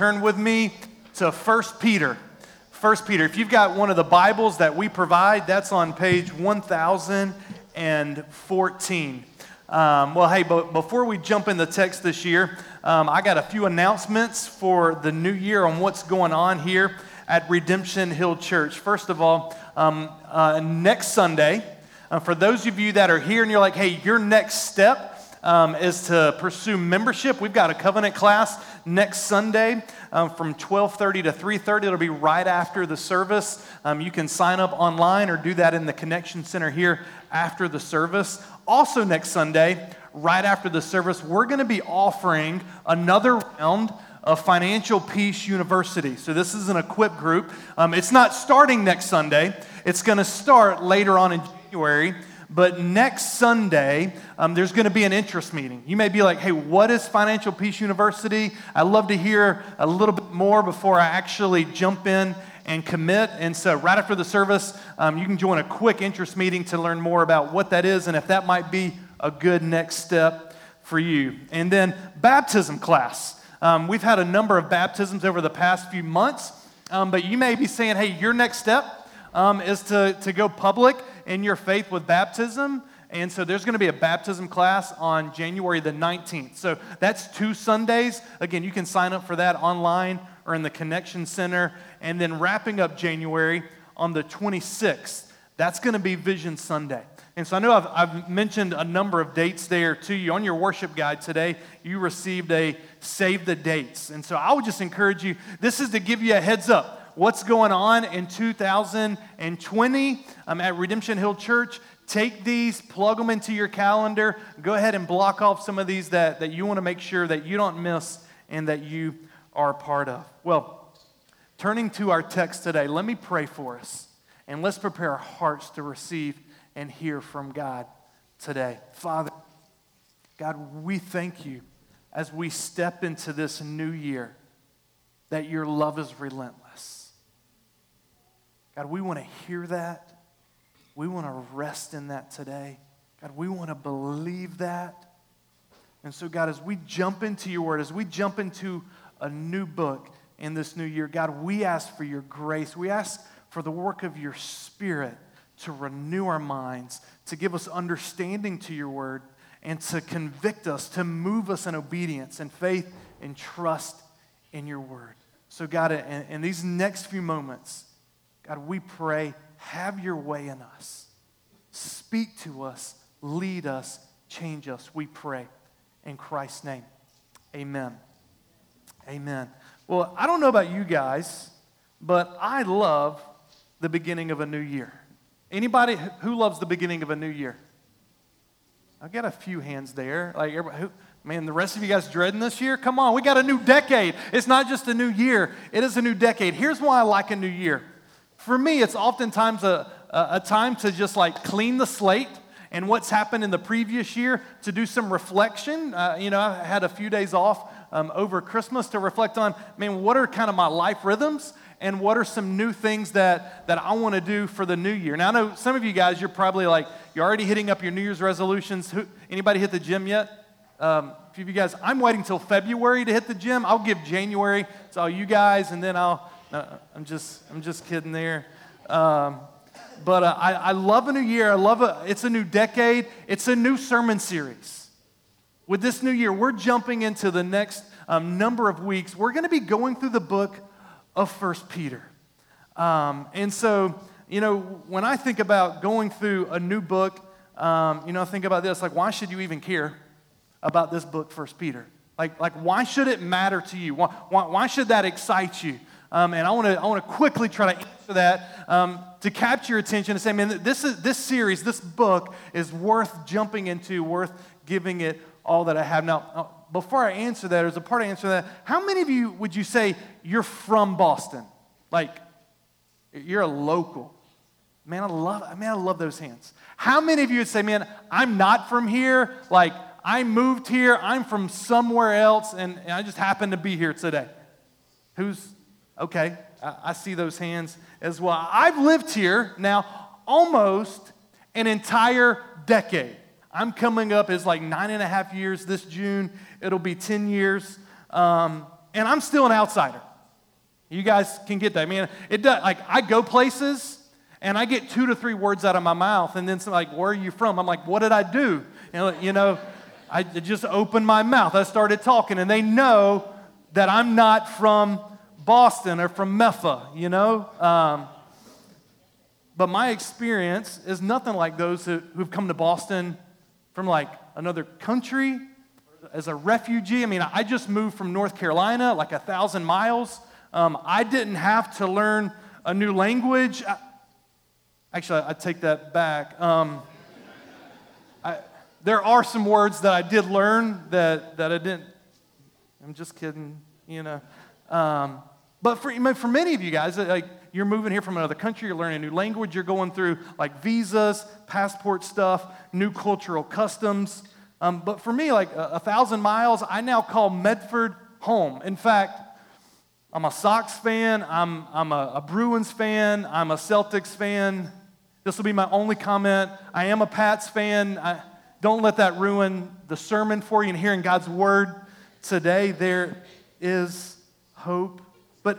turn with me to 1 Peter. 1 Peter. If you've got one of the Bibles that we provide, that's on page 1014. Um, well, hey, but before we jump in the text this year, um, I got a few announcements for the new year on what's going on here at Redemption Hill Church. First of all, um, uh, next Sunday, uh, for those of you that are here and you're like, hey, your next step um, is to pursue membership. We've got a covenant class next Sunday um, from 12:30 to 3:30. It'll be right after the service. Um, you can sign up online or do that in the connection center here after the service. Also next Sunday, right after the service, we're going to be offering another round of Financial Peace University. So this is an equip group. Um, it's not starting next Sunday. It's going to start later on in January. But next Sunday, um, there's going to be an interest meeting. You may be like, hey, what is Financial Peace University? I'd love to hear a little bit more before I actually jump in and commit. And so, right after the service, um, you can join a quick interest meeting to learn more about what that is and if that might be a good next step for you. And then, baptism class. Um, we've had a number of baptisms over the past few months, um, but you may be saying, hey, your next step um, is to, to go public in your faith with baptism. And so there's going to be a baptism class on January the 19th. So that's two Sundays. Again, you can sign up for that online or in the Connection Center. And then wrapping up January on the 26th, that's going to be Vision Sunday. And so I know I've, I've, mentioned a number of dates there to you. On your worship guide today, you received a save the dates. And so I would just encourage you this is to give you a heads up what's going on in 2020 um, at Redemption Hill Church. Take these, plug them into your calendar. Go ahead and block off some of these that, that you want to make sure that you don't miss and that you are part of. Well, turning to our text today, let me pray for us and let's prepare our hearts to receive and hear from God today. Father, God, we thank you as we step into this new year that your love is relentless. God, we want to hear that. We want to rest in that today. God, we want to believe that. And so, God, as we jump into your word, as we jump into a new book in this new year, God, we ask for your grace. We ask for the work of your spirit to renew our minds, to give us understanding to your word, and to convict us, to move us in obedience and faith and trust in your word. So, God, in, in these next few moments, God, we pray, have your way in us. Speak to us, lead us, change us, we pray. In Christ's name, amen. Amen. Well, I don't know about you guys, but I love the beginning of a new year. Anybody who loves the beginning of a new year? I got a few hands there. Like, who, man, the rest of you guys dreading this year? Come on, we got a new decade. It's not just a new year, it is a new decade. Here's why I like a new year for me, it's oftentimes a, a, time to just like clean the slate and what's happened in the previous year to do some reflection. Uh, you know, I had a few days off um, over Christmas to reflect on, man, what are kind of my life rhythms and what are some new things that, that I want to do for the new year. Now, I know some of you guys, you're probably like, you're already hitting up your New Year's resolutions. Who, anybody hit the gym yet? Um, a few of you guys, I'm waiting till February to hit the gym. I'll give January to all you guys, and then I'll no, I'm just, I'm just kidding there. Um, but uh, I, I love a new year. I love it. It's a new decade. It's a new sermon series. With this new year, we're jumping into the next um, number of weeks. We're going to be going through the book of First Peter. Um, and so, you know, when I think about going through a new book, um, you know, think about this like, why should you even care about this book, First Peter? Like, like why should it matter to you? Why, why, why should that excite you? Um, and I want to I want to quickly try to answer that um, to capture your attention and say, man, this is this series, this book is worth jumping into, worth giving it all that I have. Now, before I answer that, there's a part of answer that. How many of you would you say you're from Boston? Like, you're a local. Man, I love, man, I love those hands. How many of you would say, man, I'm not from here? Like, I moved here, I'm from somewhere else, and, and I just happen to be here today. Who's Okay, I, see those hands as well. I've lived here now almost an entire decade. I'm coming up as like nine and a half years this June. It'll be 10 years. Um, and I'm still an outsider. You guys can get that. I mean, it does, like, I go places and I get two to three words out of my mouth, and then it's like, where are you from? I'm like, what did I do? Know, you know I just opened my mouth. I started talking, and they know that I'm not from Boston or from Meffa, you know? Um, but my experience is nothing like those who, who've come to Boston from like another country as a refugee. I mean, I just moved from North Carolina, like a thousand miles. Um, I didn't have to learn a new language. I, actually, I take that back. Um, I, there are some words that I did learn that, that I didn't. I'm just kidding, you know. Um, but for, for many of you guys, like you're moving here from another country, you're learning a new language, you're going through like visas, passport stuff, new cultural customs. Um, but for me, like a, a, thousand miles, I now call Medford home. In fact, I'm a Sox fan, I'm, I'm a, a Bruins fan, I'm a Celtics fan. This will be my only comment. I am a Pats fan. I, don't let that ruin the sermon for you and hearing God's word today. There is hope. But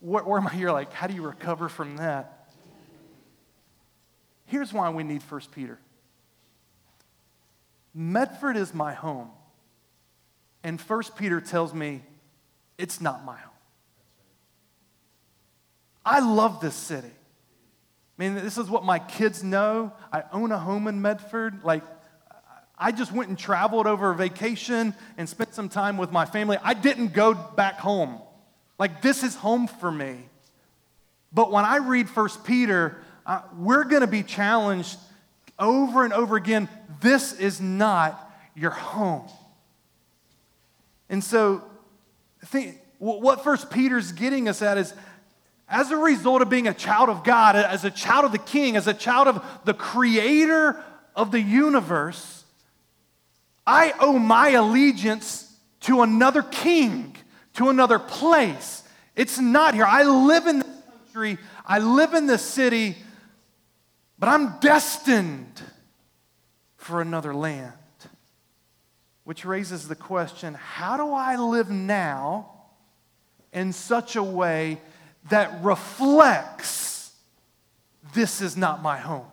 where, am I You're Like, how do you recover from that? Here's why we need 1 Peter Medford is my home. And 1 Peter tells me it's not my home. I love this city. I mean, this is what my kids know. I own a home in Medford. Like, I just went and traveled over a vacation and spent some time with my family. I didn't go back home. Like, this is home for me. But when I read First Peter, uh, we're going to be challenged over and over again this is not your home. And so, think, what First Peter's getting us at is as a result of being a child of God, as a child of the King, as a child of the creator of the universe, I owe my allegiance to another king, to another place. It's not here. I live in this country, I live in this city, but I'm destined for another land. Which raises the question how do I live now in such a way that reflects this is not my home.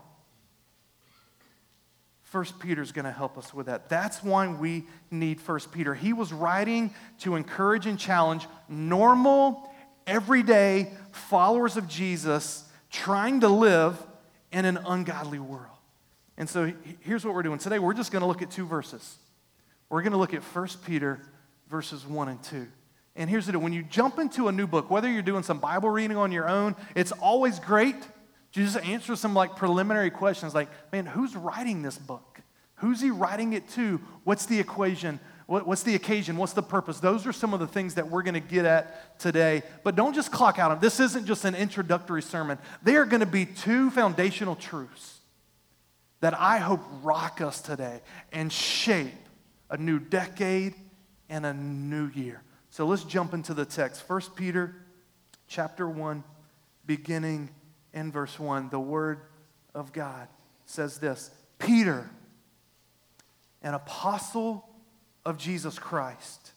First Peter is going to help us with that. That's why we need First Peter. He was writing to encourage and challenge normal, everyday followers of Jesus trying to live in an ungodly world. And so here's what we're doing. Today we're just going to look at two verses. We're going to look at 1 Peter verses 1 and 2. And here's the deal when you jump into a new book, whether you're doing some Bible reading on your own, it's always great to just answer some like preliminary questions like, man, who's writing this book? Who's he writing it to? What's the equation? what's the occasion? What's the purpose? Those are some of the things that we're going to get at today. But don't just clock out on this isn't just an introductory sermon. They are going to be two foundational truths that I hope rock us today and shape a new decade and a new year. So let's jump into the text. 1 Peter chapter 1, beginning in verse 1. The word of God says this Peter, an apostle of Jesus Christ,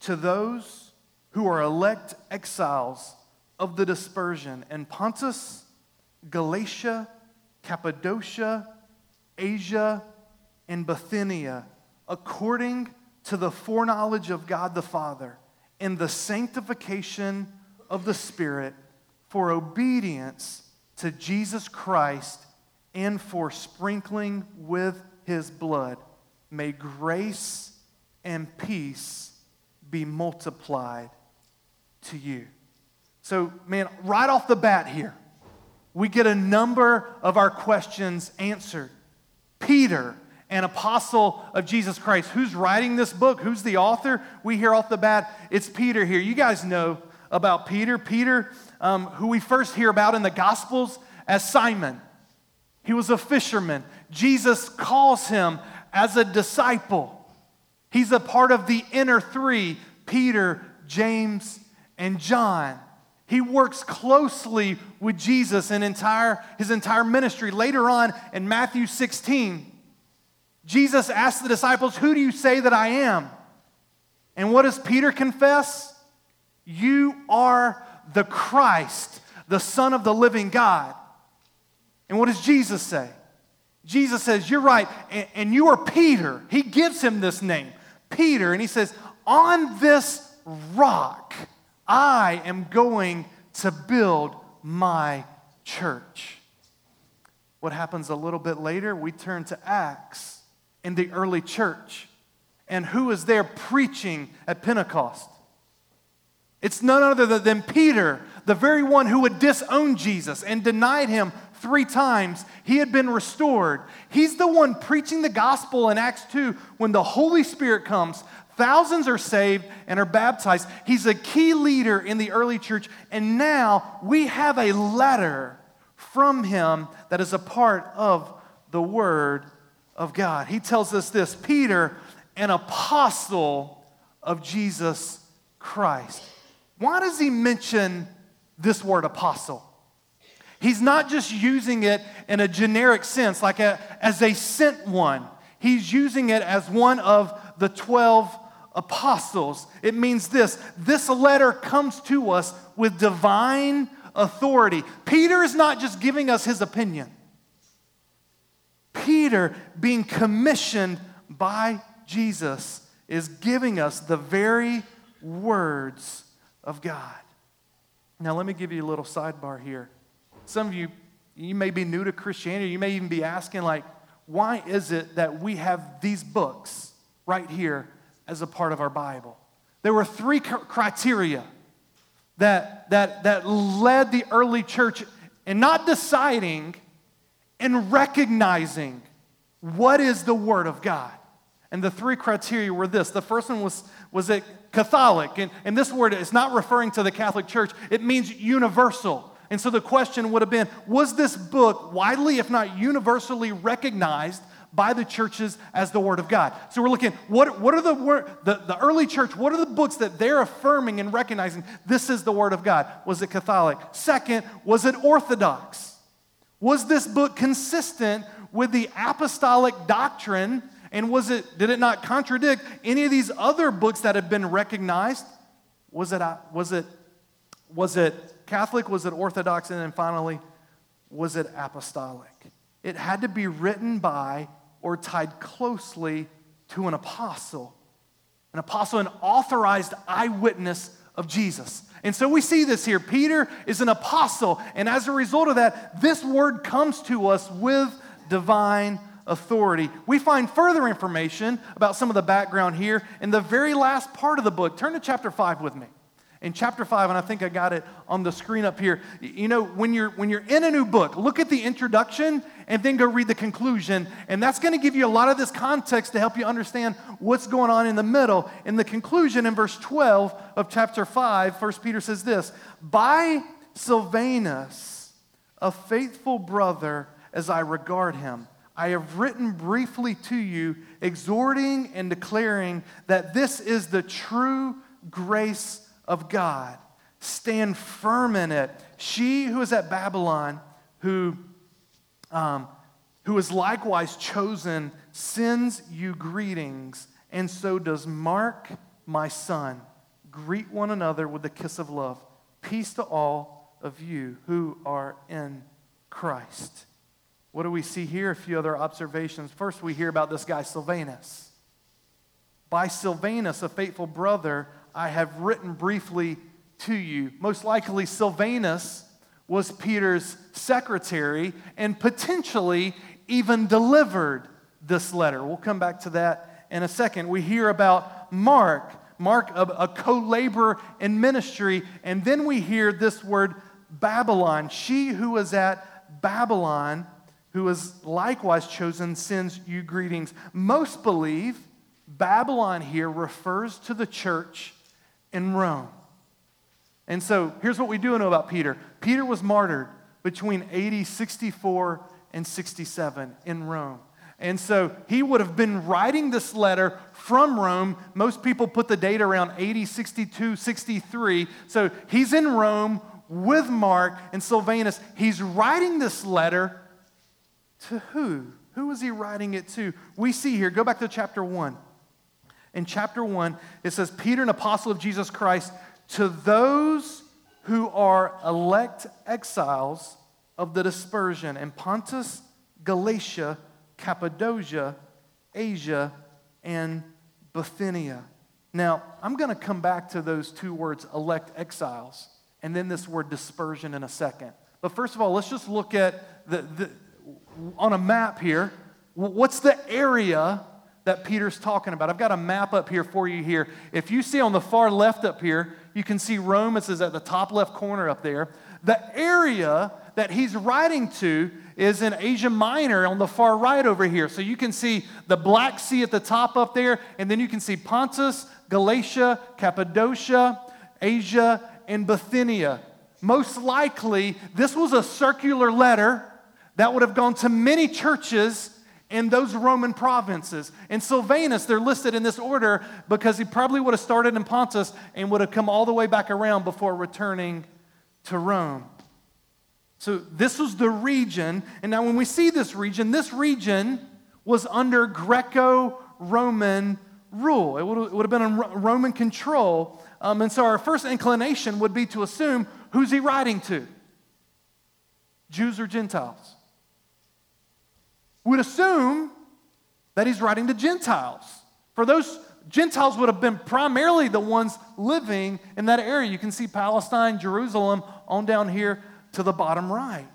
to those who are elect exiles of the dispersion in Pontus, Galatia, Cappadocia, Asia, and Bithynia, according to the foreknowledge of God the Father and the sanctification of the Spirit for obedience to Jesus Christ and for sprinkling with his blood. May grace and peace be multiplied to you. So, man, right off the bat here, we get a number of our questions answered. Peter, an apostle of Jesus Christ. Who's writing this book? Who's the author? We hear off the bat, it's Peter here. You guys know about Peter. Peter, um, who we first hear about in the Gospels as Simon. He was a fisherman. Jesus calls him as a disciple. He's a part of the inner three Peter, James, and John. He works closely with Jesus in entire, his entire ministry. Later on in Matthew 16, Jesus asked the disciples, Who do you say that I am? And what does Peter confess? You are the Christ, the Son of the living God. And what does Jesus say? Jesus says, You're right, and, and you are Peter. He gives him this name, Peter, and he says, On this rock, I am going to build my church. What happens a little bit later? We turn to Acts in the early church. And who is there preaching at Pentecost? It's none other than Peter, the very one who had disowned Jesus and denied him three times. He had been restored. He's the one preaching the gospel in Acts 2 when the Holy Spirit comes. Thousands are saved and are baptized. He's a key leader in the early church. And now we have a letter from him that is a part of the Word of God. He tells us this Peter, an apostle of Jesus Christ. Why does he mention this word apostle? He's not just using it in a generic sense, like a, as a sent one. He's using it as one of the 12 apostles. It means this this letter comes to us with divine authority. Peter is not just giving us his opinion, Peter, being commissioned by Jesus, is giving us the very words of God. Now, let me give you a little sidebar here. Some of you, you may be new to Christianity. You may even be asking, like, why is it that we have these books right here as a part of our Bible? There were three criteria that, that, that led the early church in not deciding and recognizing what is the Word of God. And the three criteria were this the first one was, was it Catholic? And, and this word is not referring to the Catholic Church, it means universal. And so the question would have been was this book widely, if not universally, recognized by the churches as the Word of God. So we're looking, what, what are the, the, the early church, what are the books that they're affirming and recognizing this is the Word of God? Was it Catholic? Second, was it Orthodox? Was this book consistent with the apostolic doctrine? And was it, did it not contradict any of these other books that have been recognized? Was it, uh, was it, was it Catholic? Was it Orthodox? And then finally, was it apostolic? It had to be written by or tied closely to an apostle. An apostle, an authorized eyewitness of Jesus. And so we see this here. Peter is an apostle, and as a result of that, this word comes to us with divine authority. We find further information about some of the background here in the very last part of the book. Turn to chapter 5 with me in chapter 5 and i think i got it on the screen up here you know when you're when you're in a new book look at the introduction and then go read the conclusion and that's going to give you a lot of this context to help you understand what's going on in the middle in the conclusion in verse 12 of chapter 5 first peter says this by silvanus a faithful brother as i regard him I have written briefly to you, exhorting and declaring that this is the true grace of God. Stand firm in it. She who is at Babylon, who, um, who is likewise chosen, sends you greetings, and so does Mark, my son. Greet one another with a kiss of love. Peace to all of you who are in Christ. What do we see here? A few other observations. First, we hear about this guy, Silvanus. By Silvanus, a faithful brother, I have written briefly to you. Most likely, Silvanus was Peter's secretary and potentially even delivered this letter. We'll come back to that in a second. We hear about Mark, Mark, a, a co laborer in ministry, and then we hear this word Babylon. She who was at Babylon, who is likewise chosen, sends you greetings. Most believe Babylon here refers to the church in Rome. And so here's what we do know about Peter Peter was martyred between AD 64 and 67 in Rome. And so he would have been writing this letter from Rome. Most people put the date around AD, 62, 63. So he's in Rome with Mark and Silvanus. He's writing this letter to who? Who is he writing it to? We see here, go back to chapter 1. In chapter 1, it says, Peter, an apostle of Jesus Christ, to those who are elect exiles of the dispersion in Pontus, Galatia, Cappadocia, Asia, and Bithynia. Now, I'm going to come back to those two words, elect exiles, and then this word dispersion in a second. But first of all, let's just look at the, the on a map here. What's the area that Peter's talking about? I've got a map up here for you here. If you see on the far left up here, you can see Rome. Says at the top left corner up there. The area that he's writing to is in Asia Minor on the far right over here. So you can see the Black Sea at the top up there, and then you can see Pontus, Galatia, Cappadocia, Asia, and Bithynia. Most likely, this was a circular letter that would have gone to many churches in those Roman provinces. And Silvanus, they're listed in this order because he probably would have started in Pontus and would have come all the way back around before returning to Rome. So this was the region. And now, when we see this region, this region was under Greco Roman rule. It would, have been Roman control. Um, and so, our first inclination would be to assume who's he writing to? Jews or Gentiles? Would assume that he's writing to Gentiles. For those Gentiles would have been primarily the ones living in that area. You can see Palestine, Jerusalem, on down here to the bottom right.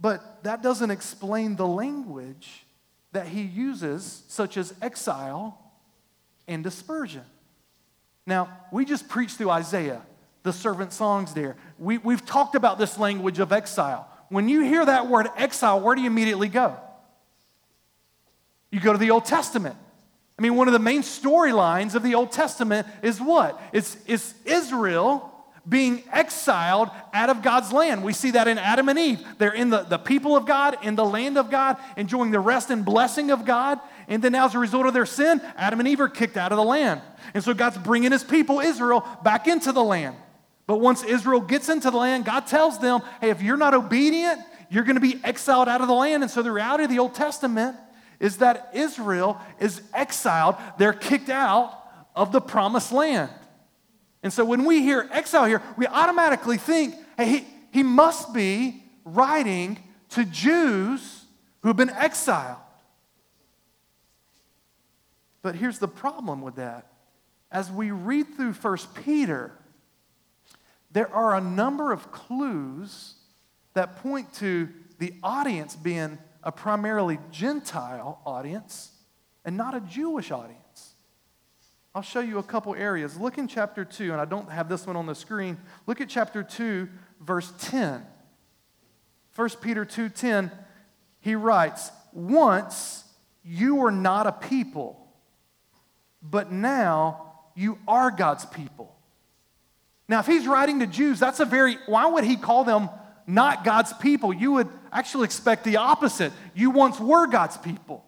But that doesn't explain the language that he uses, such as exile and dispersion. Now, we just preached through Isaiah, the servant songs there. We, we've talked about this language of exile. When you hear that word exile, where do you immediately go? You go to the Old Testament. I mean, one of the main storylines of the Old Testament is what? It's, it's Israel being exiled out of God's land. We see that in Adam and Eve. They're in the, the people of God, in the land of God, enjoying the rest and blessing of God. And then, as a result of their sin, Adam and Eve are kicked out of the land. And so, God's bringing his people, Israel, back into the land. But once Israel gets into the land, God tells them, hey, if you're not obedient, you're going to be exiled out of the land. And so the reality of the Old Testament is that Israel is exiled, they're kicked out of the promised land. And so when we hear exile here, we automatically think, hey, he, he must be writing to Jews who have been exiled. But here's the problem with that. As we read through First Peter, there are a number of clues that point to the audience being a primarily Gentile audience and not a Jewish audience. I'll show you a couple areas. Look in chapter 2, and I don't have this one on the screen. Look at chapter 2, verse 10. 1 Peter 2:10, he writes, "Once you were not a people, but now you are God's people." Now, if he's writing to Jews, that's a very, why would he call them not God's people? You would actually expect the opposite. You once were God's people.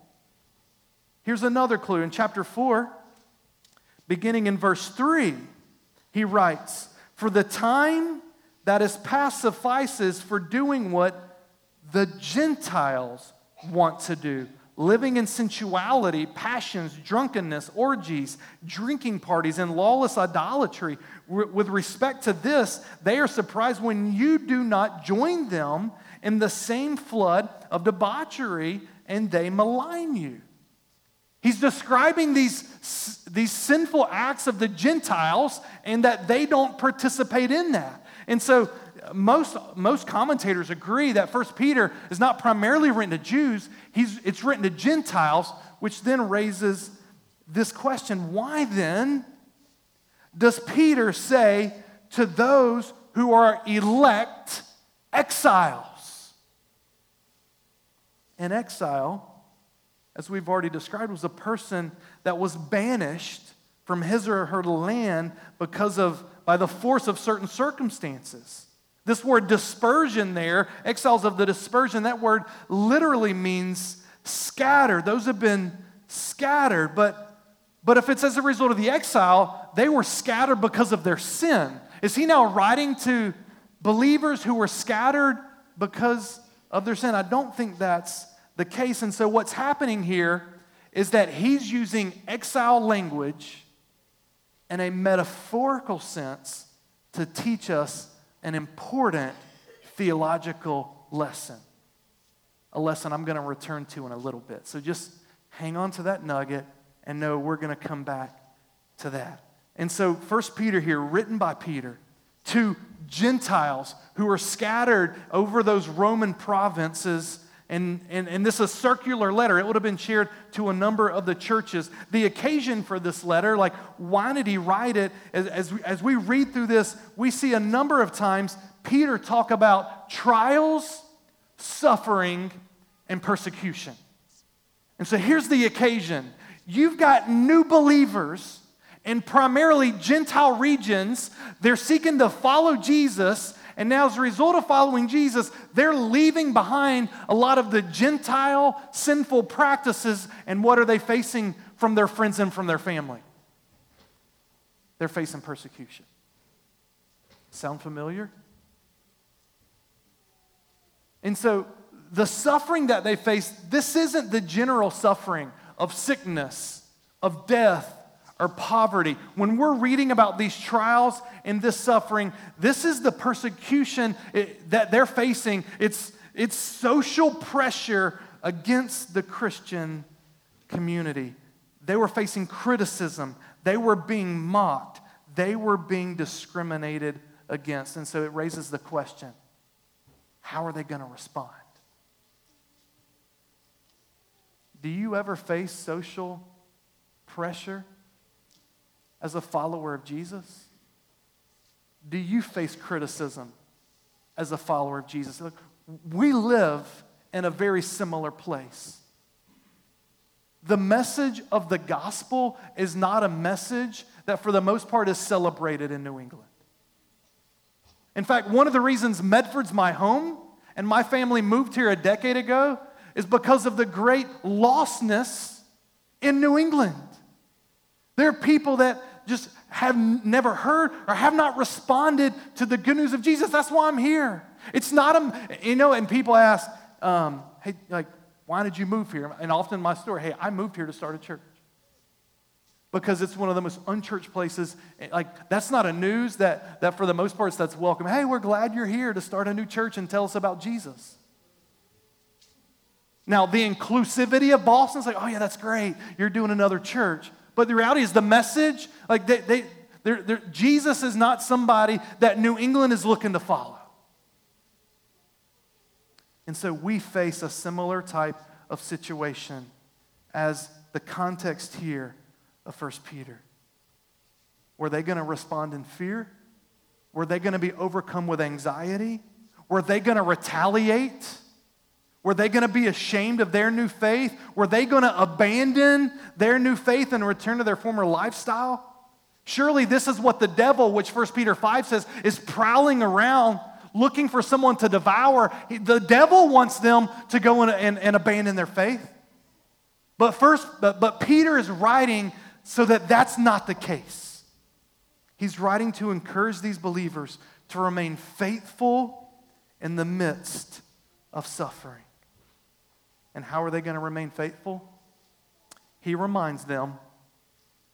Here's another clue in chapter 4, beginning in verse 3, he writes, For the time that is past suffices for doing what the Gentiles want to do living in sensuality, passions, drunkenness, orgies, drinking parties, and lawless idolatry. With respect to this, they are surprised when you do not join them in the same flood of debauchery and they malign you. He's describing these, these sinful acts of the Gentiles and that they don't participate in that. And so uh, most, most commentators agree that First Peter is not primarily written to Jews, he's, it's written to Gentiles, which then raises this question why then does Peter say to those who are elect exiles? An exile, as we've already described, was a person that was banished from his or her land because of by the force of certain circumstances. This word dispersion there, exiles of the dispersion, that word literally means scattered. Those have been scattered. But, but if it's as a result of the exile, they were scattered because of their sin. Is he now writing to believers who were scattered because of their sin? I don't think that's the case. And so what's happening here is that he's using exile language in a metaphorical sense to teach us an important theological lesson. A lesson I'm going to return to in a little bit. So just hang on to that nugget and know we're going to come back to that. And so, First Peter here, written by Peter to Gentiles who are scattered over those Roman provinces. And, and, and this is a circular letter. It would have been shared to a number of the churches. The occasion for this letter, like, why did he write it? As, as, as we read through this, we see a number of times Peter talk about trials, suffering, and persecution. And so here's the occasion you've got new believers in primarily Gentile regions. They're seeking to follow Jesus. And now, as a result of following Jesus, they're leaving behind a lot of the Gentile sinful practices. And what are they facing from their friends and from their family? They're facing persecution. Sound familiar? And so, the suffering that they face, this isn't the general suffering of sickness, of death, or poverty. When we're reading about these trials and this suffering, this is the persecution that they're facing. It's, it's social pressure against the Christian community. They were facing criticism, they were being mocked, they were being discriminated against. And so it raises the question how are they going to respond? Do you ever face social pressure as a follower of Jesus? Do you face criticism as a follower of Jesus? Look, we live in a very similar place. The message of the gospel is not a message that, for the most part, is celebrated in New England. In fact, one of the reasons Medford's my home and my family moved here a decade ago is because of the great lostness in New England. There are people that just have never heard or have not responded to the good news of Jesus. That's why I'm here. It's not a, you know, and people ask, um, hey, like, why did you move here? And often my story, hey, I moved here to start a church because it's one of the most unchurched places. Like, that's not a news that, that for the most part, that's welcome. Hey, we're glad you're here to start a new church and tell us about Jesus. Now, the inclusivity of Boston is like, oh, yeah, that's great. You're doing another church. But the reality is, the message, like, they, they, they're, they're, Jesus is not somebody that New England is looking to follow. And so we face a similar type of situation as the context here of 1 Peter. Were they going to respond in fear? Were they going to be overcome with anxiety? Were they going to retaliate? Were they going to be ashamed of their new faith? Were they going to abandon their new faith and return to their former lifestyle? Surely this is what the devil, which 1 Peter 5 says, is prowling around looking for someone to devour. The devil wants them to go and, and, and abandon their faith. But first, but, but Peter is writing so that that's not the case. He's writing to encourage these believers to remain faithful in the midst of suffering. And how are they going to remain faithful? He reminds them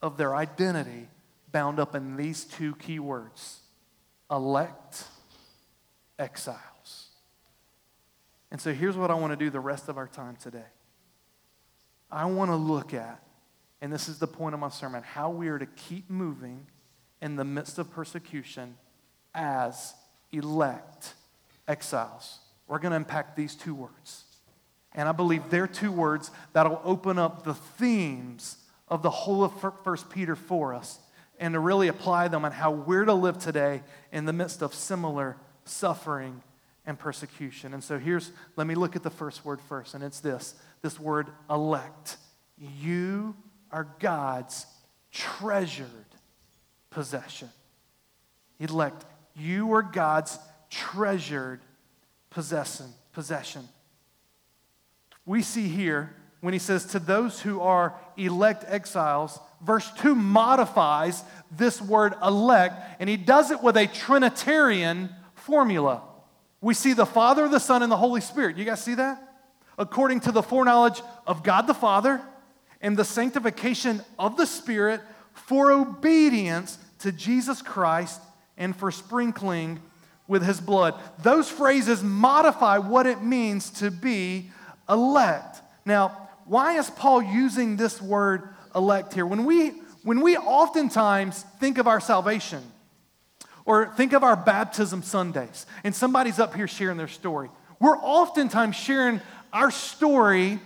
of their identity bound up in these two key words elect exiles. And so here's what I want to do the rest of our time today. I want to look at and this is the point of my sermon how we are to keep moving in the midst of persecution as elect exiles. We're going to unpack these two words. And I believe they're two words that'll open up the themes of the whole of 1 Peter for us and to really apply them on how we're to live today in the midst of similar suffering and persecution. And so here's, let me look at the first word first, and it's this this word elect. You are God's treasured possession. Elect, you are God's treasured possession. possession. We see here when he says, To those who are elect exiles, verse 2 modifies this word elect, and he does it with a Trinitarian formula. We see the Father, the Son, and the Holy Spirit. You guys see that? According to the foreknowledge of God the Father and the sanctification of the Spirit for obedience to Jesus Christ and for sprinkling with his blood. Those phrases modify what it means to be elect. Now, why is Paul using this word elect here? When we, when we oftentimes think of our salvation, or think of our baptism Sundays, and somebody's up here sharing their story, we're oftentimes sharing our story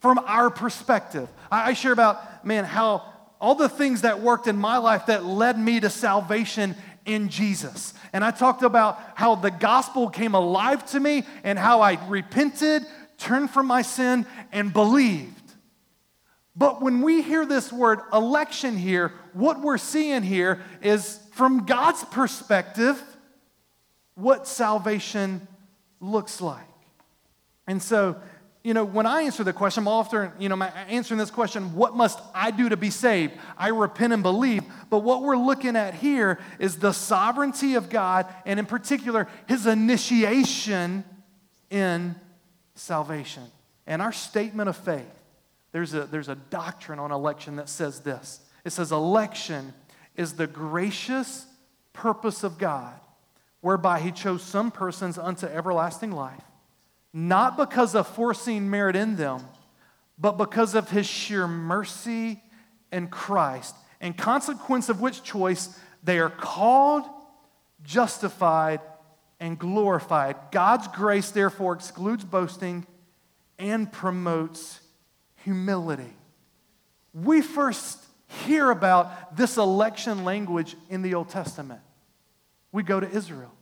from our perspective. I, I share about, man, how all the things that worked in my life that led me to salvation in Jesus. And I talked about how the gospel came alive to me and how I repented, turned from my sin, and believed. But when we hear this word election here, what we're seeing here is from God's perspective, what salvation looks like. And so you know, when I answer the question, I'm often, you know, answering this question, what must I do to be saved? I repent and believe. But what we're looking at here is the sovereignty of God, and in particular, his initiation in salvation. And our statement of faith, there's a, there's a doctrine on election that says this it says, election is the gracious purpose of God, whereby he chose some persons unto everlasting life not because of foreseen merit in them, but because of his sheer mercy in Christ, in consequence of which choice they are called, justified, and glorified. God's grace, therefore, excludes boasting and promotes humility. We first hear about this election language in the Old Testament. We go to Israel.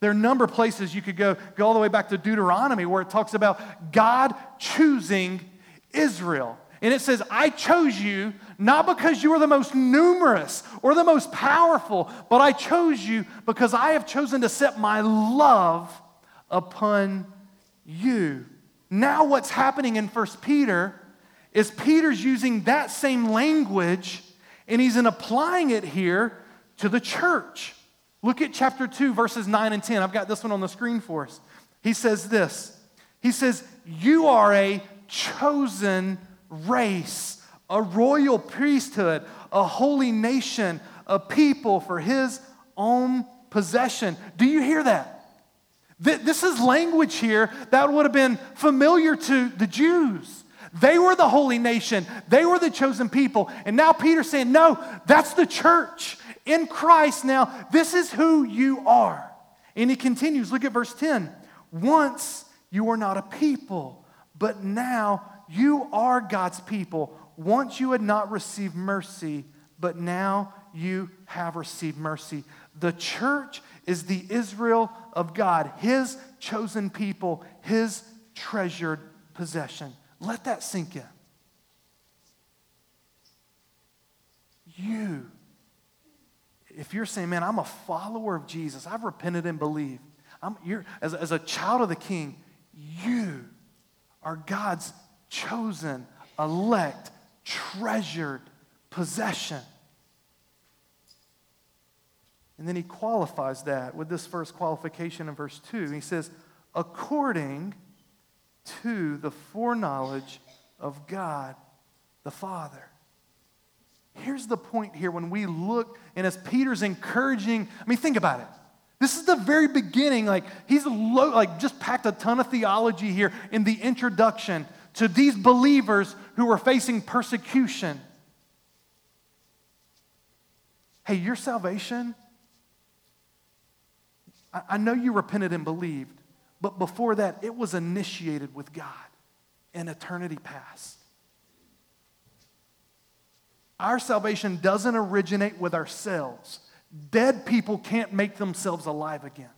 There are a number of places you could go, go all the way back to Deuteronomy where it talks about God choosing Israel. And it says, I chose you not because you were the most numerous or the most powerful, but I chose you because I have chosen to set my love upon you. Now, what's happening in 1 Peter is Peter's using that same language and he's in applying it here to the church. Look at chapter 2, verses 9 and 10. I've got this one on the screen for us. He says this He says, You are a chosen race, a royal priesthood, a holy nation, a people for his own possession. Do you hear that? This is language here that would have been familiar to the Jews. They were the holy nation, they were the chosen people. And now Peter's saying, No, that's the church in Christ now, this is who you are. And he continues, look at verse 10. Once you were not a people, but now you are God's people. Once you had not received mercy, but now you have received mercy. The church is the Israel of God, his chosen people, his treasured possession. Let that sink in. You if you're saying, man, I'm a follower of Jesus, I've repented and believed, I'm, you're, as, as a child of the king, you are God's chosen, elect, treasured possession. And then he qualifies that with this first qualification in verse 2. He says, according to the foreknowledge of God the Father. Here's the point here when we look, and as Peter's encouraging, I mean, think about it. This is the very beginning. Like, he's like just packed a ton of theology here in the introduction to these believers who were facing persecution. Hey, your salvation, I, I know you repented and believed, but before that, it was initiated with God in eternity past. Our salvation doesn't originate with ourselves. Dead people can't make themselves alive again.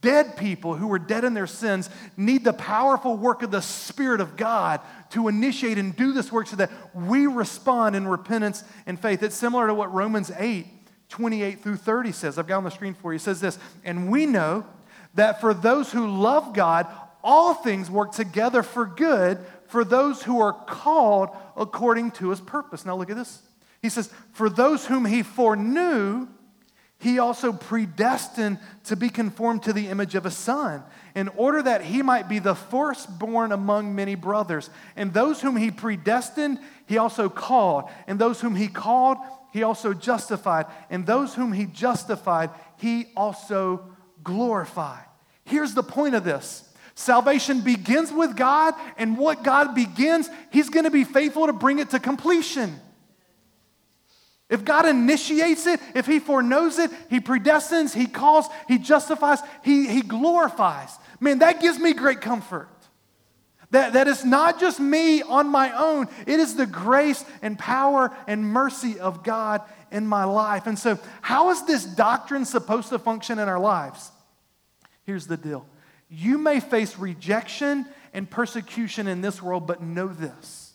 Dead people who were dead in their sins need the powerful work of the Spirit of God to initiate and do this work so that we respond in repentance and faith. It's similar to what Romans 8, 28 through 30 says. I've got on the screen for you. It says this, and we know that for those who love God, all things work together for good for those who are called according to his purpose. Now look at this. He says, For those whom he foreknew, he also predestined to be conformed to the image of a son, in order that he might be the firstborn among many brothers. And those whom he predestined, he also called. And those whom he called, he also justified. And those whom he justified, he also glorified. Here's the point of this salvation begins with God, and what God begins, he's going to be faithful to bring it to completion. If God initiates it, if He foreknows it, He predestines, He calls, He justifies, He, he glorifies. Man, that gives me great comfort. That, that is not just me on my own, it is the grace and power and mercy of God in my life. And so, how is this doctrine supposed to function in our lives? Here's the deal you may face rejection and persecution in this world, but know this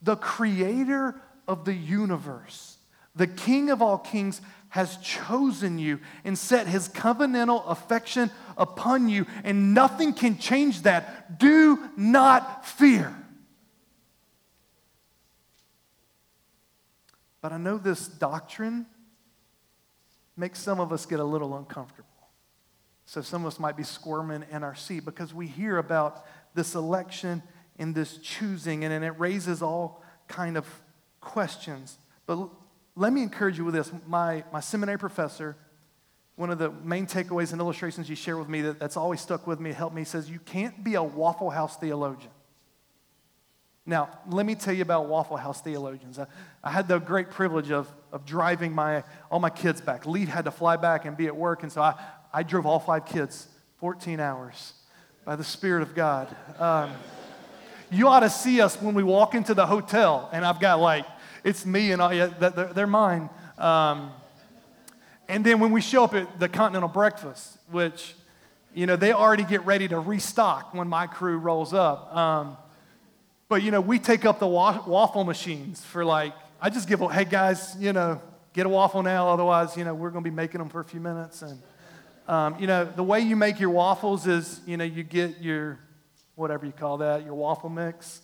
the creator of the universe the King of all kings has chosen you and set his covenantal affection upon you, and nothing can change that. Do not fear. But I know this doctrine makes some of us get a little uncomfortable. So some of us might be squirming in our seat because we hear about this election and this choosing, and it raises all kind of questions. But let me encourage you with this. My, my seminary professor, one of the main takeaways and illustrations he shared with me that, that's always stuck with me, helped me, says, You can't be a Waffle House theologian. Now, let me tell you about Waffle House theologians. I, I, had the great privilege of, of driving my, all my kids back. Lee had to fly back and be at work, and so I, I drove all five kids 14 hours by the Spirit of God. Um, you ought to see us when we walk into the hotel, and I've got like it's me and all, yeah, they're, they're mine. Um, and then when we show up at the Continental Breakfast, which, you know, they already get ready to restock when my crew rolls up. Um, but, you know, we take up the wa- waffle machines for like, I just give, hey guys, you know, get a waffle now, otherwise, you know, we're going to be making them for a few minutes. And, um, you know, the way you make your waffles is, you know, you get your, whatever you call that, your waffle mix,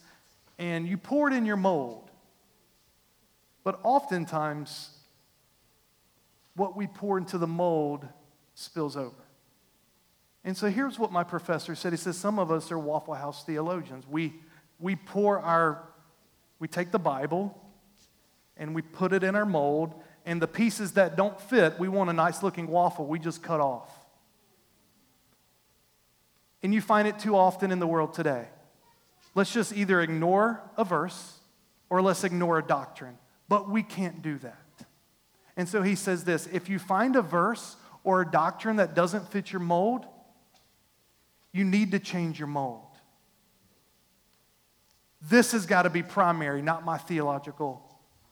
and you pour it in your mold. But oftentimes, what we pour into the mold spills over. And so here's what my professor said. He says, Some of us are Waffle House theologians. We, we pour our, we take the Bible and we put it in our mold, and the pieces that don't fit, we want a nice looking waffle, we just cut off. And you find it too often in the world today. Let's just either ignore a verse or let's ignore a doctrine. But we can't do that. And so he says this if you find a verse or a doctrine that doesn't fit your mold, you need to change your mold. This has got to be primary, not my theological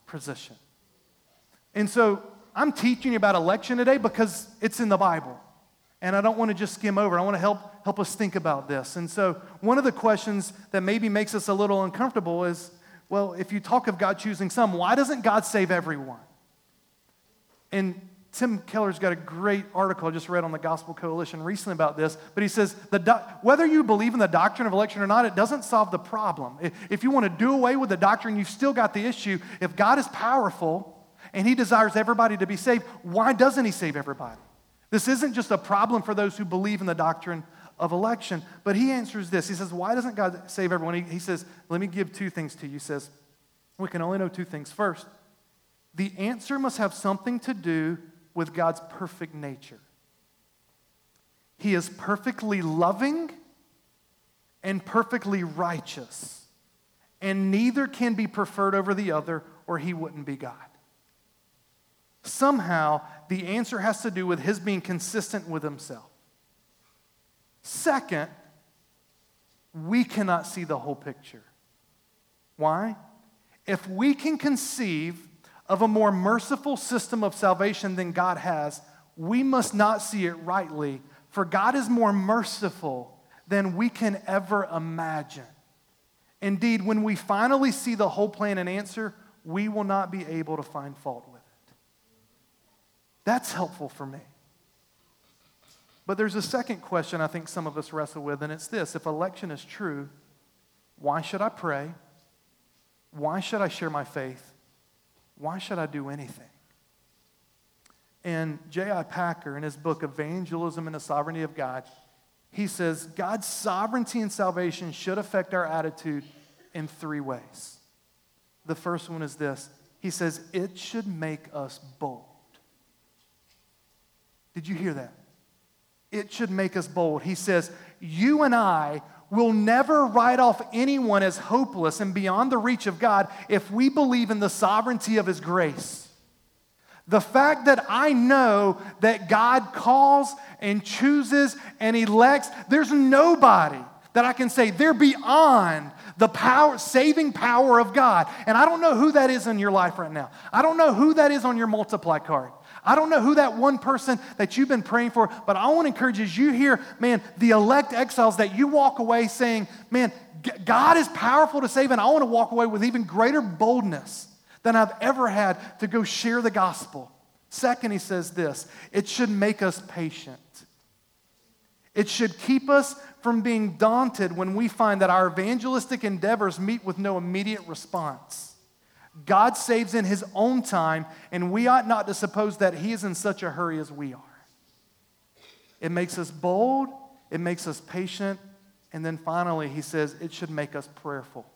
position. And so I'm teaching you about election today because it's in the Bible. And I don't want to just skim over. I want to help, help us think about this. And so, one of the questions that maybe makes us a little uncomfortable is well, if you talk of God choosing some, why doesn't God save everyone? And Tim Keller's got a great article I just read on the Gospel Coalition recently about this, but he says do- whether you believe in the doctrine of election or not, it doesn't solve the problem. If you want to do away with the doctrine, you've still got the issue. If God is powerful and he desires everybody to be saved, why doesn't he save everybody? This isn't just a problem for those who believe in the doctrine of election. But he answers this. He says, Why doesn't God save everyone? He, he says, Let me give two things to you. He says, We can only know two things. First, the answer must have something to do with God's perfect nature. He is perfectly loving and perfectly righteous, and neither can be preferred over the other, or he wouldn't be God. Somehow, the answer has to do with his being consistent with himself. Second, we cannot see the whole picture. Why? If we can conceive of a more merciful system of salvation than God has, we must not see it rightly, for God is more merciful than we can ever imagine. Indeed, when we finally see the whole plan and answer, we will not be able to find fault with it. That's helpful for me. But there's a second question I think some of us wrestle with, and it's this if election is true, why should I pray? Why should I share my faith? Why should I do anything? And J.I. Packer, in his book Evangelism and the Sovereignty of God, he says God's sovereignty and salvation should affect our attitude in three ways. The first one is this He says, it should make us bold. Did you hear that? It should make us bold. He says, You and I will never write off anyone as hopeless and beyond the reach of God if we believe in the sovereignty of His grace. The fact that I know that God calls and chooses and elects, there's nobody that I can say they're beyond the power, saving power of God. And I don't know who that is in your life right now. I don't know who that is on your multiply card. I don't know who that one person that you've been praying for, but I want to encourage you as you hear, man, the elect exiles that you walk away saying, man, God is powerful to save, and I want to walk away with even greater boldness than I've ever had to go share the gospel. Second, he says this it should make us patient. It should keep us from being daunted when we find that our evangelistic endeavors meet with no immediate response. God saves in his own time, and we ought not to suppose that he is in such a hurry as we are. It makes us bold, it makes us patient, and then finally, he says it should make us prayerful.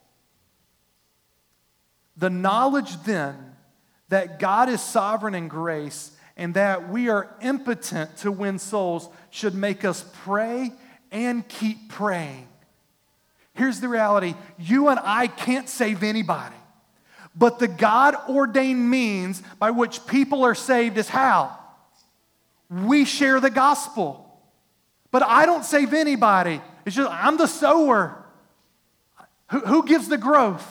The knowledge then that God is sovereign in grace and that we are impotent to win souls should make us pray and keep praying. Here's the reality you and I can't save anybody, but the God ordained means by which people are saved is how? We share the gospel. But I don't save anybody. It's just, I'm the sower. Who, who gives the growth?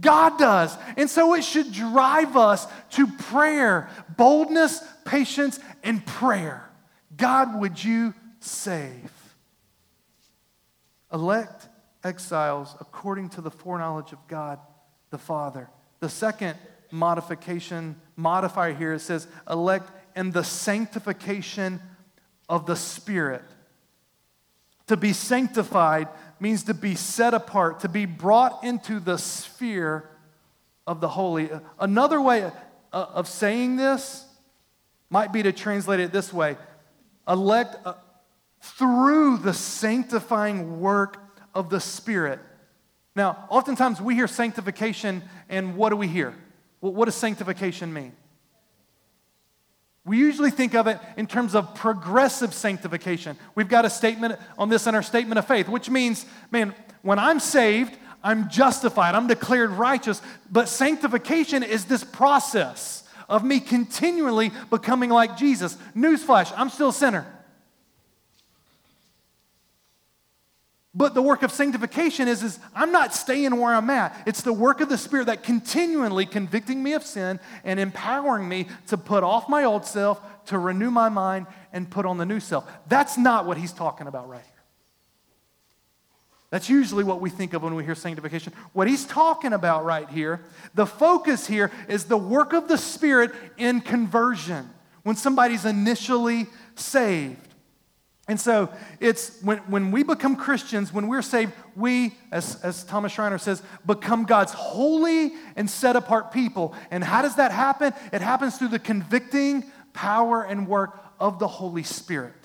God does. And so it should drive us to prayer, boldness, patience, and prayer. God, would you save? Elect exiles according to the foreknowledge of God the Father. The second modification, modifier here, it says elect and the sanctification of the Spirit. To be sanctified means to be set apart, to be brought into the sphere of the holy. Another way uh, of saying this might be to translate it this way elect uh, through the sanctifying work of the Spirit. Now, oftentimes we hear sanctification, and what do we hear? Well, what does sanctification mean? We usually think of it in terms of progressive sanctification. We've got a statement on this in our statement of faith, which means, man, when I'm saved, I'm justified, I'm declared righteous. But sanctification is this process of me continually becoming like Jesus. Newsflash, I'm still a sinner. But the work of sanctification is, is I'm not staying where I'm at. It's the work of the Spirit that continually convicting me of sin and empowering me to put off my old self, to renew my mind, and put on the new self. That's not what he's talking about right here. That's usually what we think of when we hear sanctification. What he's talking about right here, the focus here is the work of the Spirit in conversion. When somebody's initially saved. And so it's when, when we become Christians, when we're saved, we, as, as Thomas Schreiner says, become God's holy and set apart people. And how does that happen? It happens through the convicting power and work of the Holy Spirit.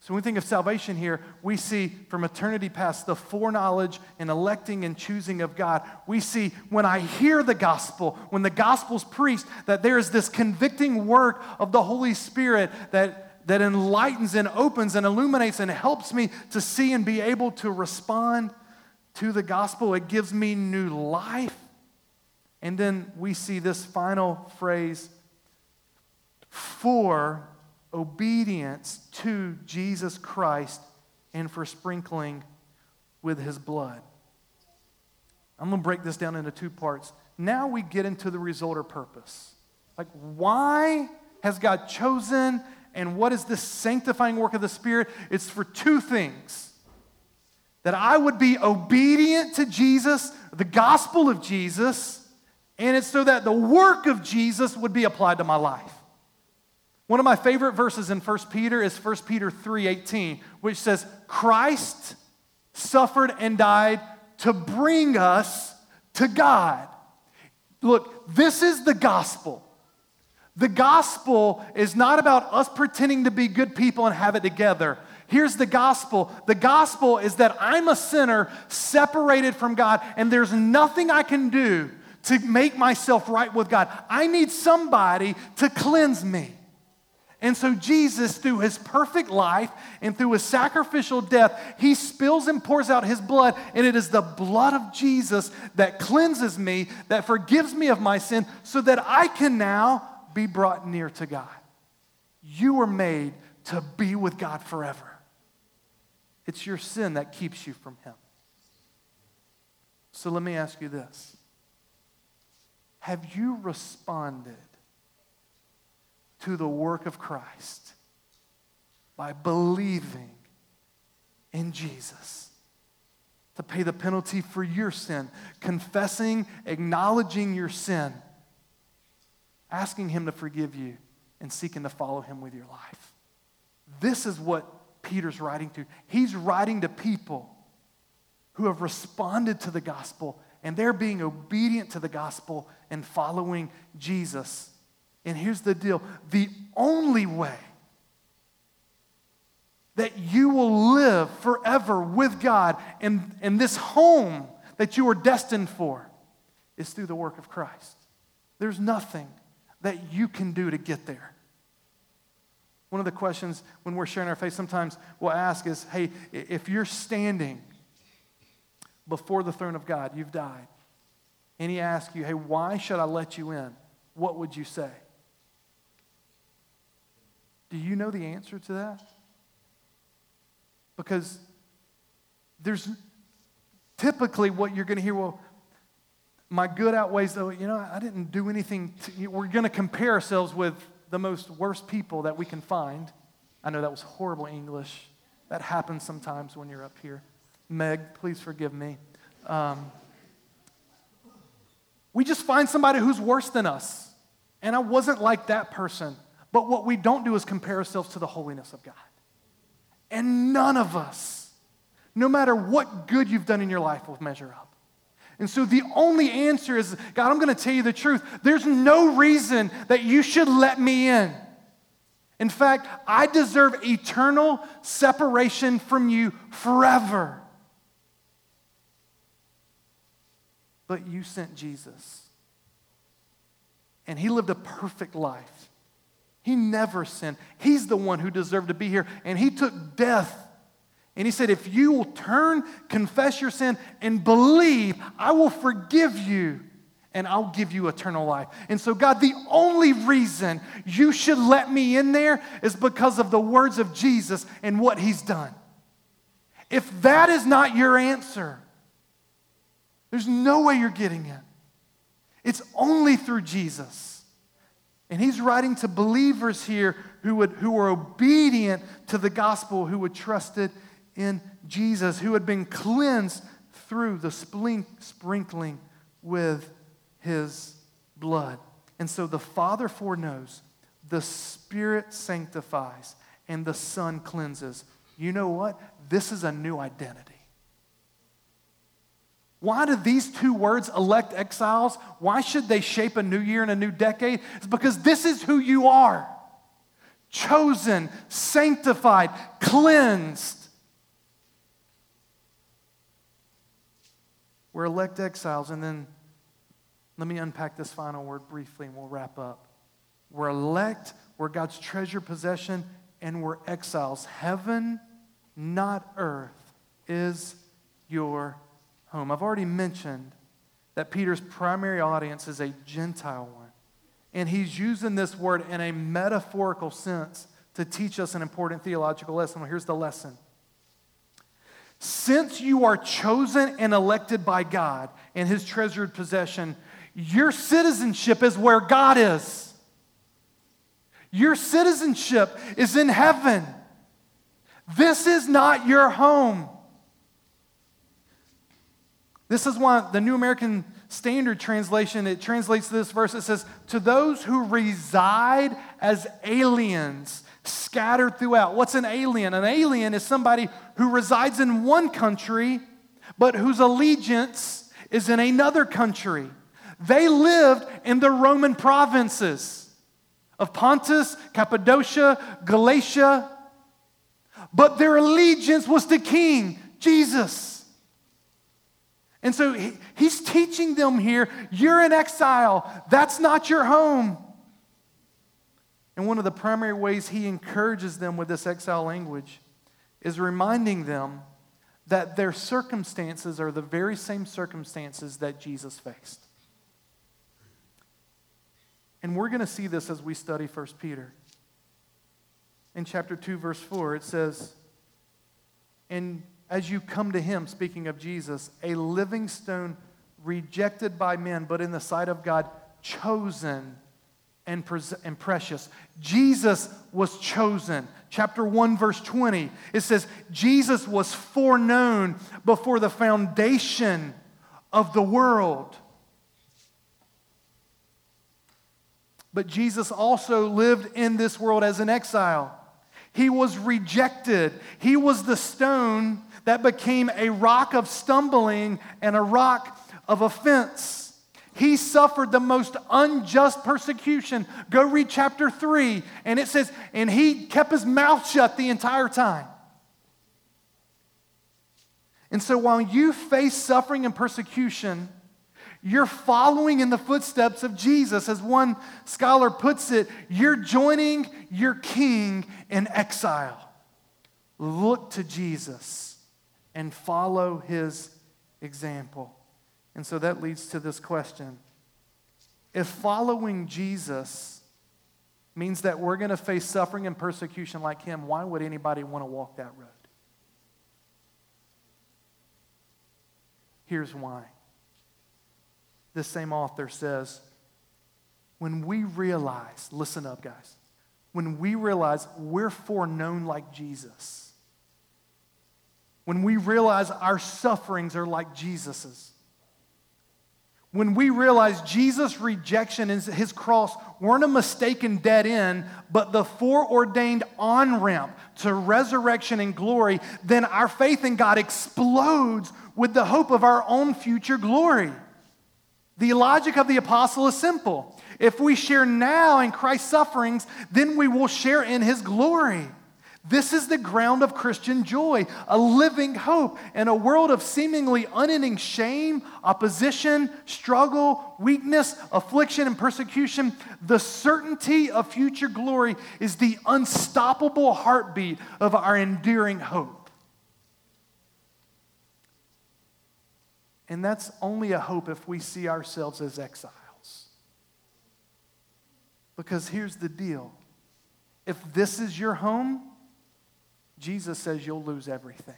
So when we think of salvation here, we see from eternity past the foreknowledge and electing and choosing of God. We see when I hear the gospel, when the gospel's preached, that there is this convicting work of the Holy Spirit that that enlightens and opens and illuminates and helps me to see and be able to respond to the gospel. It gives me new life. And then we see this final phrase for obedience to Jesus Christ and for sprinkling with his blood. I'm going to break this down into two parts. Now we get into the result or purpose. Like, why has God chosen and what is this sanctifying work of the Spirit? It's for two things that I would be obedient to Jesus, the gospel of Jesus, and it's so that the work of Jesus would be applied to my life. One of my favorite verses in 1 Peter is 1 Peter 3:18, which says, "Christ suffered and died to bring us to God." Look, this is the gospel. The gospel is not about us pretending to be good people and have it together. Here's the gospel the gospel is that I'm a sinner separated from God, and there's nothing I can do to make myself right with God. I need somebody to cleanse me. And so, Jesus, through his perfect life and through his sacrificial death, he spills and pours out his blood. And it is the blood of Jesus that cleanses me, that forgives me of my sin, so that I can now be brought near to God. You were made to be with God forever. It's your sin that keeps you from him. So let me ask you this Have you responded to the work of Christ by believing in Jesus? To pay the penalty for your sin, confessing, acknowledging your sin, asking Him to forgive you, and seeking to follow Him with your life. This is what Peter's writing to. He's writing to people who have responded to the gospel and they're being obedient to the gospel and following Jesus. And here's the deal the only way that you will live forever with God in, in this home that you are destined for is through the work of Christ. There's nothing that you can do to get there. One of the questions when we're sharing our faith sometimes we'll ask is hey, if you're standing before the throne of God, you've died, and he asks you, hey, why should I let you in? What would you say? Do you know the answer to that? Because there's typically what you're going to hear, well, my good outweighs though, you know, I didn't do anything. To, we're going to compare ourselves with the most worst people that we can find. I know that was horrible English. That happens sometimes when you're up here. Meg, please forgive me. Um, we just find somebody who's worse than us. And I wasn't like that person. But what we don't do is compare ourselves to the holiness of God. And none of us, no matter what good you've done in your life, will measure up. And so the only answer is God, I'm going to tell you the truth. There's no reason that you should let me in. In fact, I deserve eternal separation from you forever. But you sent Jesus. And he lived a perfect life. He never sinned. He's the one who deserved to be here. And he took death and he said, If you will turn, confess your sin, and believe, I will forgive you and I'll give you eternal life. And so, God, the only reason you should let me in there is because of the words of Jesus and what he's done. If that is not your answer, there's no way you're getting in. It's only through Jesus. And he's writing to believers here who, would, who were obedient to the gospel, who would trust it in Jesus, who had been cleansed through the sprinkling with his blood. And so the Father foreknows, the Spirit sanctifies, and the Son cleanses. You know what? This is a new identity. Why do these two words, elect exiles, why should they shape a new year and a new decade? It's because this is who you are chosen, sanctified, cleansed. We're elect exiles. And then let me unpack this final word briefly and we'll wrap up. We're elect, we're God's treasure possession, and we're exiles. Heaven, not earth, is your home. I've already mentioned that Peter's primary audience is a Gentile one. And he's using this word in a metaphorical sense to teach us an important theological lesson. Well, here's the lesson since you are chosen and elected by God in his treasured possession, your citizenship is where God is. Your citizenship is in heaven. This is not your home. This is why the New American Standard Translation it translates this verse it says to those who reside as aliens scattered throughout. What's an alien? An alien is somebody who resides in one country, but whose allegiance is in another country. They lived in the Roman provinces. of Pontus, Cappadocia, Galatia, but their allegiance was to King Jesus. And so he, he's teaching them here you're in exile, that's not your home. And one of the primary ways he encourages them with this exile language is reminding them that their circumstances are the very same circumstances that Jesus faced. And we're going to see this as we study 1 Peter. In chapter 2, verse 4, it says, And as you come to him, speaking of Jesus, a living stone rejected by men, but in the sight of God, chosen and, and precious. Jesus was chosen. Chapter 1, verse 20, it says, Jesus was foreknown before the foundation of the world. But Jesus also lived in this world as an exile. He was rejected. He was the stone that became a rock of stumbling and a rock of offense. He suffered the most unjust persecution. Go read chapter 3, and it says, and he kept his mouth shut the entire time. And so while you face suffering and persecution, you're following in the footsteps of Jesus. As one scholar puts it, you're joining your king in exile. Look to Jesus and follow his example. And so that leads to this question If following Jesus means that we're going to face suffering and persecution like him, why would anybody want to walk that road? Here's why this same author says, when we realize, listen up, guys, when we realize we're foreknown like Jesus, when we realize our sufferings are like Jesus's, when we realize Jesus' rejection and his cross weren't a mistaken dead end, but the foreordained on ramp to resurrection and glory, then our faith in God explodes with the hope of our own future glory. The logic of the apostle is simple. If we share now in Christ's sufferings, then we will share in his glory. This is the ground of Christian joy, a living hope in a world of seemingly unending shame, opposition, struggle, weakness, affliction, and persecution. The certainty of future glory is the unstoppable heartbeat of our enduring hope. And that's only a hope if we see ourselves as exiles. Because here's the deal if this is your home, Jesus says you'll lose everything.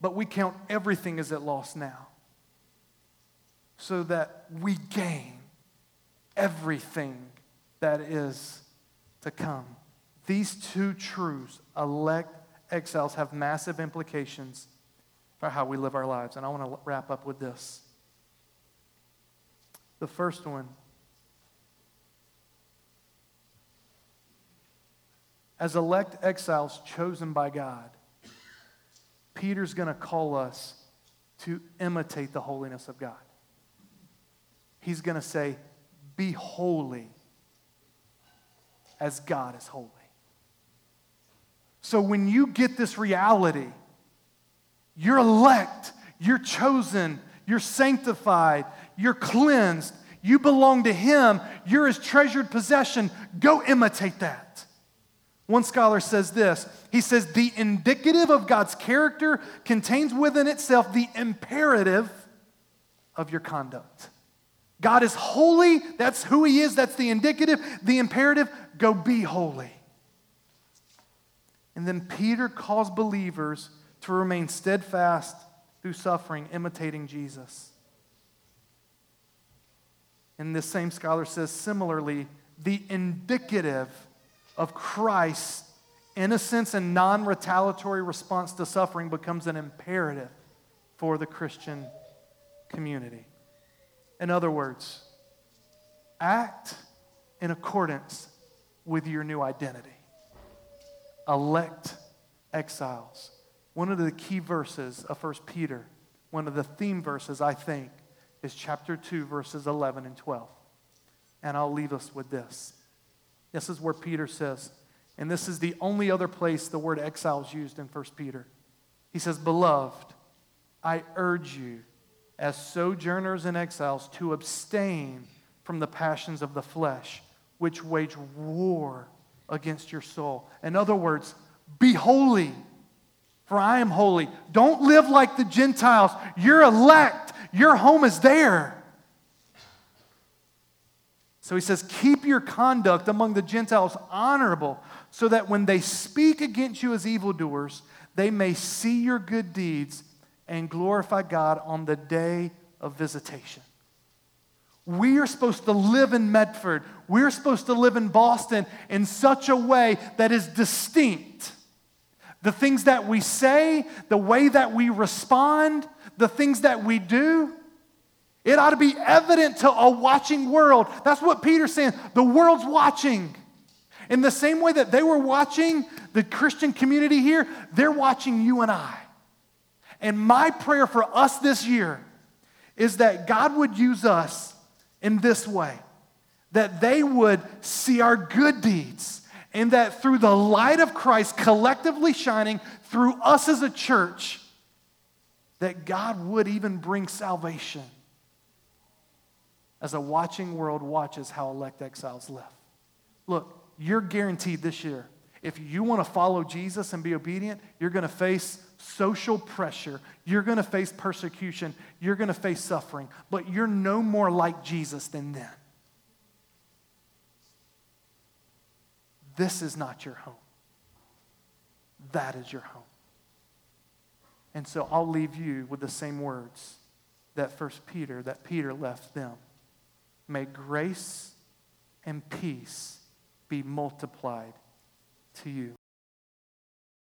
But we count everything as at loss now so that we gain everything that is to come. These two truths, elect exiles have massive implications for how we live our lives. And I want to wrap up with this. The first one as elect exiles chosen by God, Peter's going to call us to imitate the holiness of God. He's going to say, Be holy as God is holy. So when you get this reality, you're elect, you're chosen, you're sanctified, you're cleansed, you belong to Him, you're His treasured possession. Go imitate that. One scholar says this he says, the indicative of God's character contains within itself the imperative of your conduct. God is holy, that's who He is, that's the indicative. The imperative, go be holy. And then Peter calls believers to remain steadfast through suffering, imitating Jesus. And this same scholar says similarly, the indicative of Christ's innocence and non retaliatory response to suffering becomes an imperative for the Christian community. In other words, act in accordance with your new identity elect exiles. One of the key verses of 1 Peter, one of the theme verses, I think, is chapter 2, verses 11 and 12. And I'll leave us with this. This is where Peter says, and this is the only other place the word exile is used in 1 Peter. He says, Beloved, I urge you, as sojourners and exiles, to abstain from the passions of the flesh, which wage war against your soul. In other words, be holy, for I am holy. Don't live like the Gentiles. You're elect, your home is there. So he says, Keep your conduct among the Gentiles honorable, so that when they speak against you as evildoers, they may see your good deeds and glorify God on the day of visitation. We are supposed to live in Medford. We're supposed to live in Boston in such a way that is distinct. The things that we say, the way that we respond, the things that we do, it ought to be evident to a watching world. That's what Peter's saying. The world's watching. In the same way that they were watching the Christian community here, they're watching you and I. And my prayer for us this year is that God would use us in this way that they would see our good deeds, and that through the light of Christ collectively shining through us as a church, that God would even bring salvation as a watching world watches how elect exiles live. Look, you're guaranteed this year. If you want to follow Jesus and be obedient, you're going to face social pressure. You're going to face persecution. You're going to face suffering. But you're no more like Jesus than then. This is not your home. That is your home. And so I'll leave you with the same words that first Peter, that Peter left them. May grace and peace be multiplied to you.